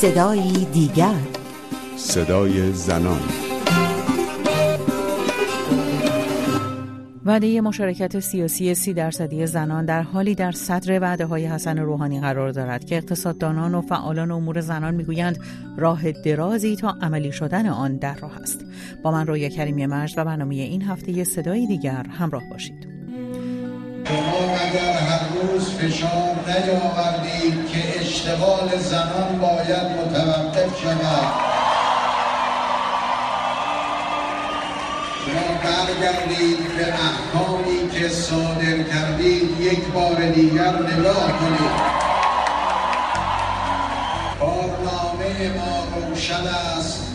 صدایی دیگر. صدای زنان. وعده مشارکت سیاسی سی درصدی زنان در حالی در صدر وعده های حسن روحانی قرار دارد که اقتصاددانان و فعالان امور زنان می‌گویند راه درازی تا عملی شدن آن در راه است. با من رویا کریمی مجد و برنامه این هفته صدای دیگر همراه باشید. اگر هر روز فشار نیاوردید که اشتغال زنان باید متوقف شود. شما برگردید به احکامی که صادر کردید یک بار دیگر نگاه کنید. کارنامه ما روشن است.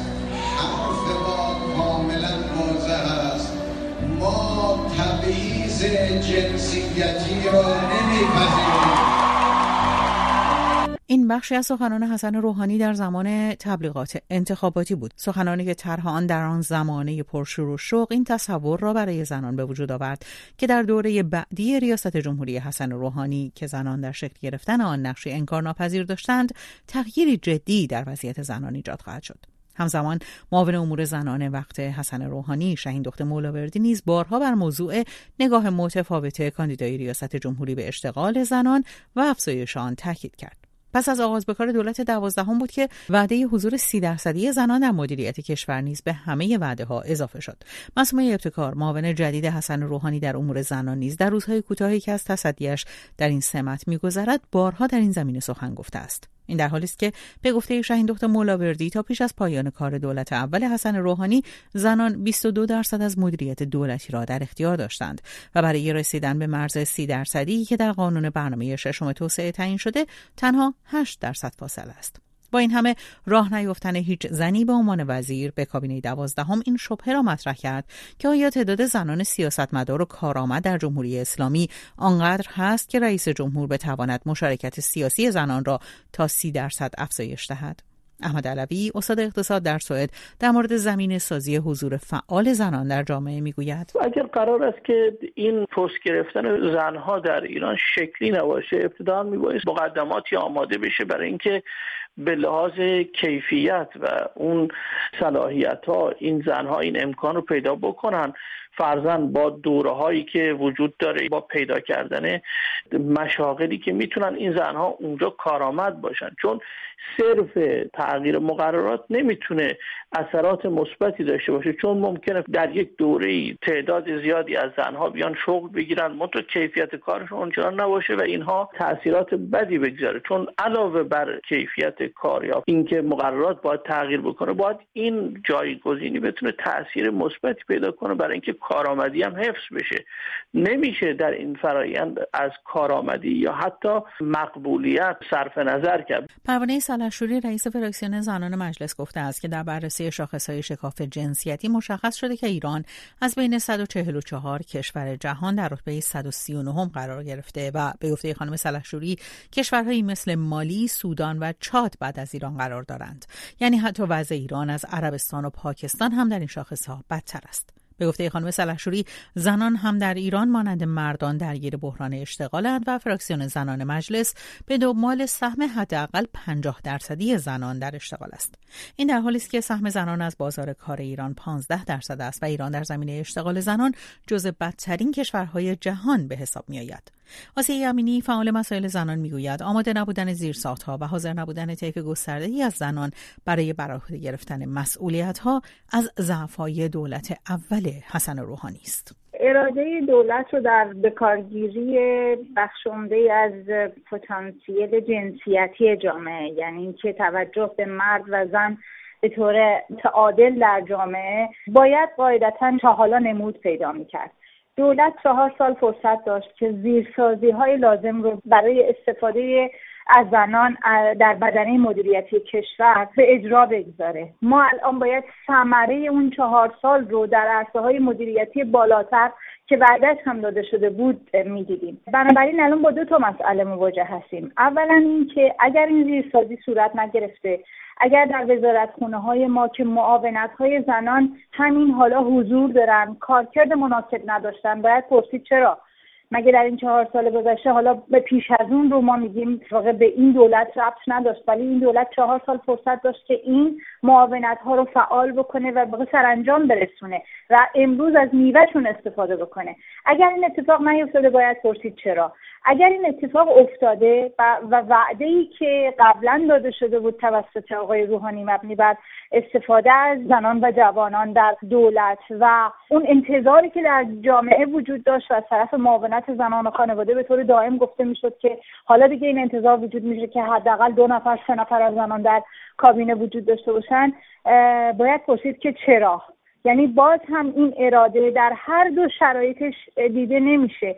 این بخشی از سخنان حسن روحانی در زمان تبلیغات انتخاباتی بود. سخنانی که طرح آن در آن زمانه پرشور و شوق این تصور را برای زنان به وجود آورد که در دوره بعدی ریاست جمهوری حسن روحانی که زنان در شکل گرفتن آن نقشی انکار ناپذیر داشتند تغییری جدی در وضعیت زنان ایجاد خواهد شد. همزمان معاون امور زنان وقت حسن روحانی شهین دخت مولاوردی نیز بارها بر موضوع نگاه متفاوت کاندیدای ریاست جمهوری به اشتغال زنان و افزایش آن تاکید کرد. پس از آغاز به کار دولت دوازدهم بود که وعده حضور سی درصدی زنان در مدیریت کشور نیز به همه وعده ها اضافه شد. مسئول ابتکار معاون جدید حسن روحانی در امور زنان نیز در روزهای کوتاهی که از تصدیش در این سمت میگذرد بارها در این زمینه سخن گفته است. این در حالی است که به گفته شهین دختر مولاوردی تا پیش از پایان کار دولت اول حسن روحانی زنان 22 درصد از مدیریت دولتی را در اختیار داشتند و برای رسیدن به مرز 30 درصدی که در قانون برنامه ششم توسعه تعیین شده تنها 8 درصد فاصله است. با این همه راه نیفتن هیچ زنی به عنوان وزیر به کابینه دوازدهم این شبهه را مطرح کرد که آیا تعداد زنان سیاستمدار و کارآمد در جمهوری اسلامی آنقدر هست که رئیس جمهور بتواند مشارکت سیاسی زنان را تا سی درصد افزایش دهد؟ احمد علوی استاد اقتصاد در سوئد در مورد زمین سازی حضور فعال زنان در جامعه می‌گوید. اگر قرار است که این پست گرفتن زنها در ایران شکلی نباشه ابتدا میبایست مقدماتی آماده بشه برای اینکه به لحاظ کیفیت و اون صلاحیت ها این زنها این امکان رو پیدا بکنن. فرزن با دوره هایی که وجود داره با پیدا کردن مشاغلی که می‌تونن این زنها اونجا کارآمد باشن. چون صرف تغییر مقررات نمی‌تونه اثرات مثبتی داشته باشه. چون ممکنه در یک دوره تعداد زیادی از زنها بیان شغل بگیرن منتها کیفیت کارشون اونجا نباشه و اینها تاثیرات بدی بگذاره. چون علاوه بر کیفیت کار یا اینکه مقررات باید تغییر بکنه باید این جایگزینی بتونه تاثیر مثبتی پیدا کنه برای اینکه کارآمدی هم حفظ بشه. نمیشه در این فرایند از کارآمدی یا حتی مقبولیت صرف نظر کرد. پروانه سلحشوری رئیس فراکسیون زنان مجلس گفته است که در بررسی شاخصهای شکاف جنسیتی مشخص شده که ایران از بین 144 کشور جهان در رتبه 139 قرار گرفته و به گفته خانم سلحشوری کشورهایی مثل مالی، سودان و چاد بعد از ایران قرار دارند. یعنی حتی وضع ایران از عربستان و پاکستان هم در این شاخصها بدتر است. به گفته خانم سلحشوری زنان هم در ایران مانند مردان درگیر بحران اشتغالند و فراکسیون زنان مجلس به دنبال سهم حداقل 50 درصدی زنان در اشتغال است. این در حالی است که سهم زنان از بازار کار ایران 15 درصد است و ایران در زمینه اشتغال زنان جز بدترین کشورهای جهان به حساب می آید آسیه امینی فعال مسائل زنان می‌گوید. آماده نبودن زیرساختها و حاضر نبودن طیف گسترده ای از زنان برای برای گرفتن مسئولیت ها از ضعفهای دولت اول حسن روحانی است. اراده دولت رو در بکارگیری بخشنده از پتانسیل جنسیتی جامعه یعنی اینکه توجه به مرد و زن به طور تعادل در جامعه باید قاعدتا تا حالا نمود پیدا می‌کرد. دولت چهار سال فرصت داشت که زیرسازی های لازم رو برای استفاده از زنان در بدنه مدیریتی کشور به اجرا بگذاره. ما الان باید ثمره اون چهار سال رو در عرصه های مدیریتی بالاتر که بعدش هم داده شده بود می‌دیدیم. بنابراین الان با دو تا مسئله مواجه هستیم. اولا اینکه اگر این زیرسازی صورت نگرفته اگر در وزارت خونه های ما که معاونت های زنان همین حالا حضور دارن کارکرد مناسب نداشتن باید پرسید چرا؟ مگه در این چهار سال گذشته حالا به پیش از اون رو ما میگیم واقع به این دولت ربط نداشت ولی این دولت چهار سال فرصت داشت که این معاونت ها رو فعال بکنه و به سرانجام برسونه و امروز از میوهشون استفاده بکنه. اگر این اتفاق نیفتاده باید پرسید چرا. اگر این اتفاق افتاده و وعده ای که قبلا داده شده بود توسط آقای روحانی مبنی بر استفاده از زنان و جوانان در دولت و اون انتظاری که در جامعه وجود داشت و از طرف معاونت زنان و خانواده به طور دائم گفته می‌شد که حالا دیگه این انتظار وجود میشه که حداقل دو نفر سه نفر از زنان در کابینه وجود داشته باشن. باید پرسید که چرا؟ یعنی باز هم این اراده در هر دو شرایطش دیده نمیشه.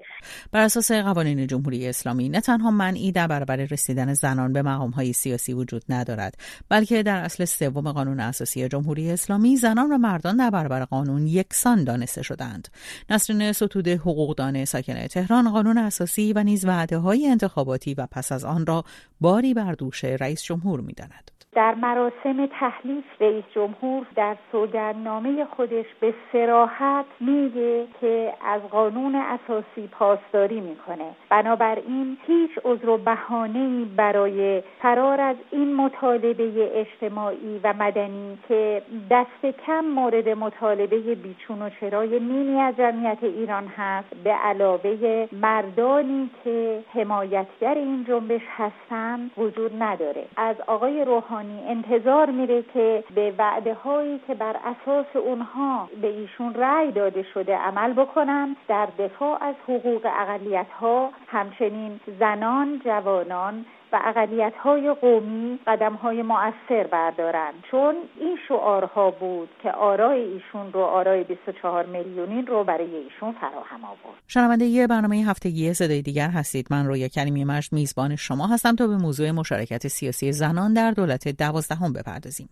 بر اساس قوانین جمهوری اسلامی نه تنها منعی در برابر رسیدن زنان به مقام های سیاسی وجود ندارد بلکه در اصل سوم قانون اساسی جمهوری اسلامی زنان و مردان در برابر قانون یکسان دانسته شدند نسرین ستوده حقوقدان ساکن تهران قانون اساسی و نیز وعده های انتخاباتی و پس از آن را باری بر دوش رئیس جمهور می‌داند. در مراسم تحلیف رئیس جمهور در سوگندنامه خودش به سراحت میگه که از قانون اساسی پاسداری می‌کنه. بنابراین هیچ عذر و بهانه برای فرار از این مطالبه اجتماعی و مدنی که دست کم مورد مطالبه بیچون و چرای نیمی از جمعیت ایران هست به علاوه مردانی که حمایتگر این جنبش هستند وجود نداره. از آقای روحانی انتظار میره که به وعده هایی که بر اساس اونها به ایشون رأی داده شده عمل بکنن در دفاع از حقوق اقلیت ها همچنین زنان جوانان و اقلیت های قومی قدم های مؤثر بردارن چون این شعارها بود که آرای ایشون رو آرای 24 میلیونین رو برای ایشون فراهم آورد. شنونده یه برنامه هفتگی صدای دیگر هستید. من رویا کریمی مشت میزبان شما هستم تا به موضوع مشارکت سیاسی زنان در دولت دوازدهم بپردازیم.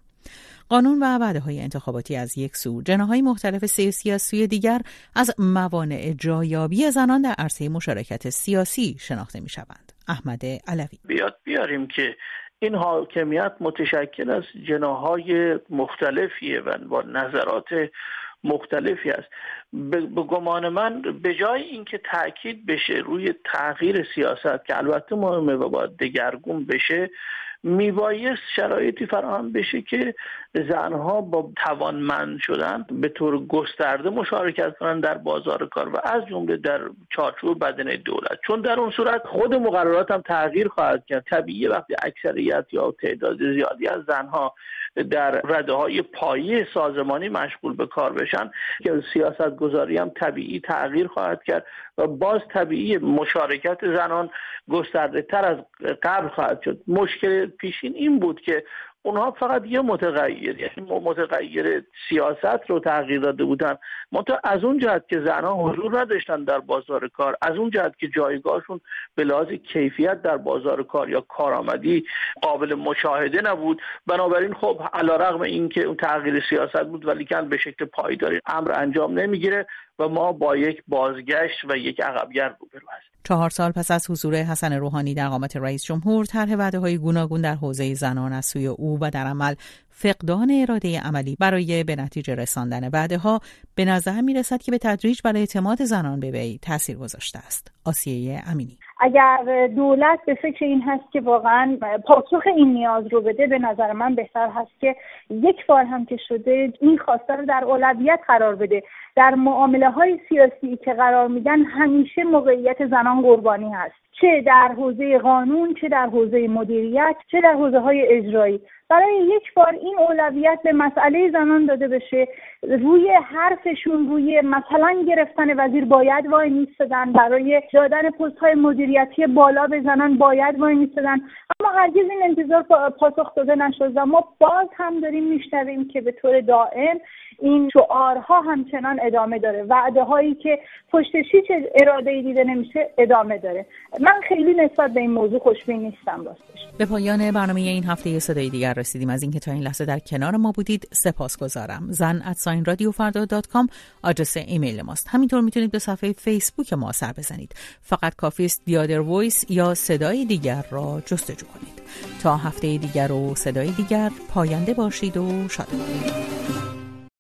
قانون و وعده های انتخاباتی از یک سو جناهای مختلف سیاسی از سوی دیگر از موانع جایابی زنان در عرصه مشارکت سیاسی شناخته می شوند. احمد علوی. بیاد بیاریم که این حاکمیت متشکل از جناهای مختلفیه و با نظرات مختلفی است. به گمان من به جای اینکه تاکید بشه روی تغییر سیاست که البته مهمه و باید دگرگون بشه میبایست شرایطی فراهم بشه که زنها با توانمند شدن به طور گسترده مشارکت کنند در بازار کار و از جمله در چارچوب بدنه دولت. چون در اون صورت خود مقررات هم تغییر خواهد کرد. طبیعی وقتی اکثریت یا تعداد زیادی از زنها در رده های پایه سازمانی مشغول به کار بشن که سیاست گذاری هم طبیعی تغییر خواهد کرد و باز طبیعی مشارکت زنان گسترده تر از قبل خواهد شد. مشکل پیشین این بود که اونها فقط یه متغیر یعنی متغیر سیاست رو تغییر داده بودن. منتها از اون جهت که زنها حضور نداشتن در بازار کار از اون جهت که جایگاهشون به لحاظ کیفیت در بازار کار یا کارآمدی قابل مشاهده نبود. بنابراین خب علیرغم اینکه اون تغییر سیاست بود ولی کن به شکل پایداری امر انجام نمی‌گیره و ما با یک بازگشت و یک عقبگرد روبرو هستیم. چهار سال پس از حضور حسن روحانی در قامت رئیس جمهور طرح وعده های گوناگون در حوزه زنان از سوی او و در عمل فقدان اراده عملی. برای به نتیجه رساندن وعده ها به نظر می رسد که به تدریج برای اعتماد زنان به وی تاثیر گذاشته است. آسیه امینی. اگر دولت به فکر این هست که واقعا پاسخ این نیاز رو بده به نظر من بهتر هست که یک بار هم که شده این خواسته رو در اولویت قرار بده. در معامله های سیاسی که قرار میدن همیشه موقعیت زنان قربانی هست. چه در حوزه قانون چه در حوزه مدیریت چه در حوزه های اجرایی. برای یک بار این اولویت به مسئله زنان داده بشه. روی حرفشون روی مثلا گرفتن وزیر باید وای میستدن. برای دادن پست های مدیریتی بالا به زنان باید وای میستدن. اما هرگز این انتظار پاسخ داده نشد و ما باز هم داریم میشنویم که به طور دائم این شعارها همچنان ادامه داره. وعده هایی که پشتش هیچ اراده ای دیده نمیشه ادامه داره. من خیلی نسبت به این موضوع خوشبین نیستم راستش. به پایان برنامه این هفته صدای دیگر رسیدیم. از اینکه تا این لحظه در کنار ما بودید سپاسگزارم. زن at sign رادیو فردا dot com آدرس ایمیل ماست. همینطور می‌تونید به صفحه فیسبوک ما سر بزنید. فقط کافی است دیادر وایس یا صدای دیگر را جستجو کنید. تا هفته دیگر و صدای دیگر پاینده باشید و شاد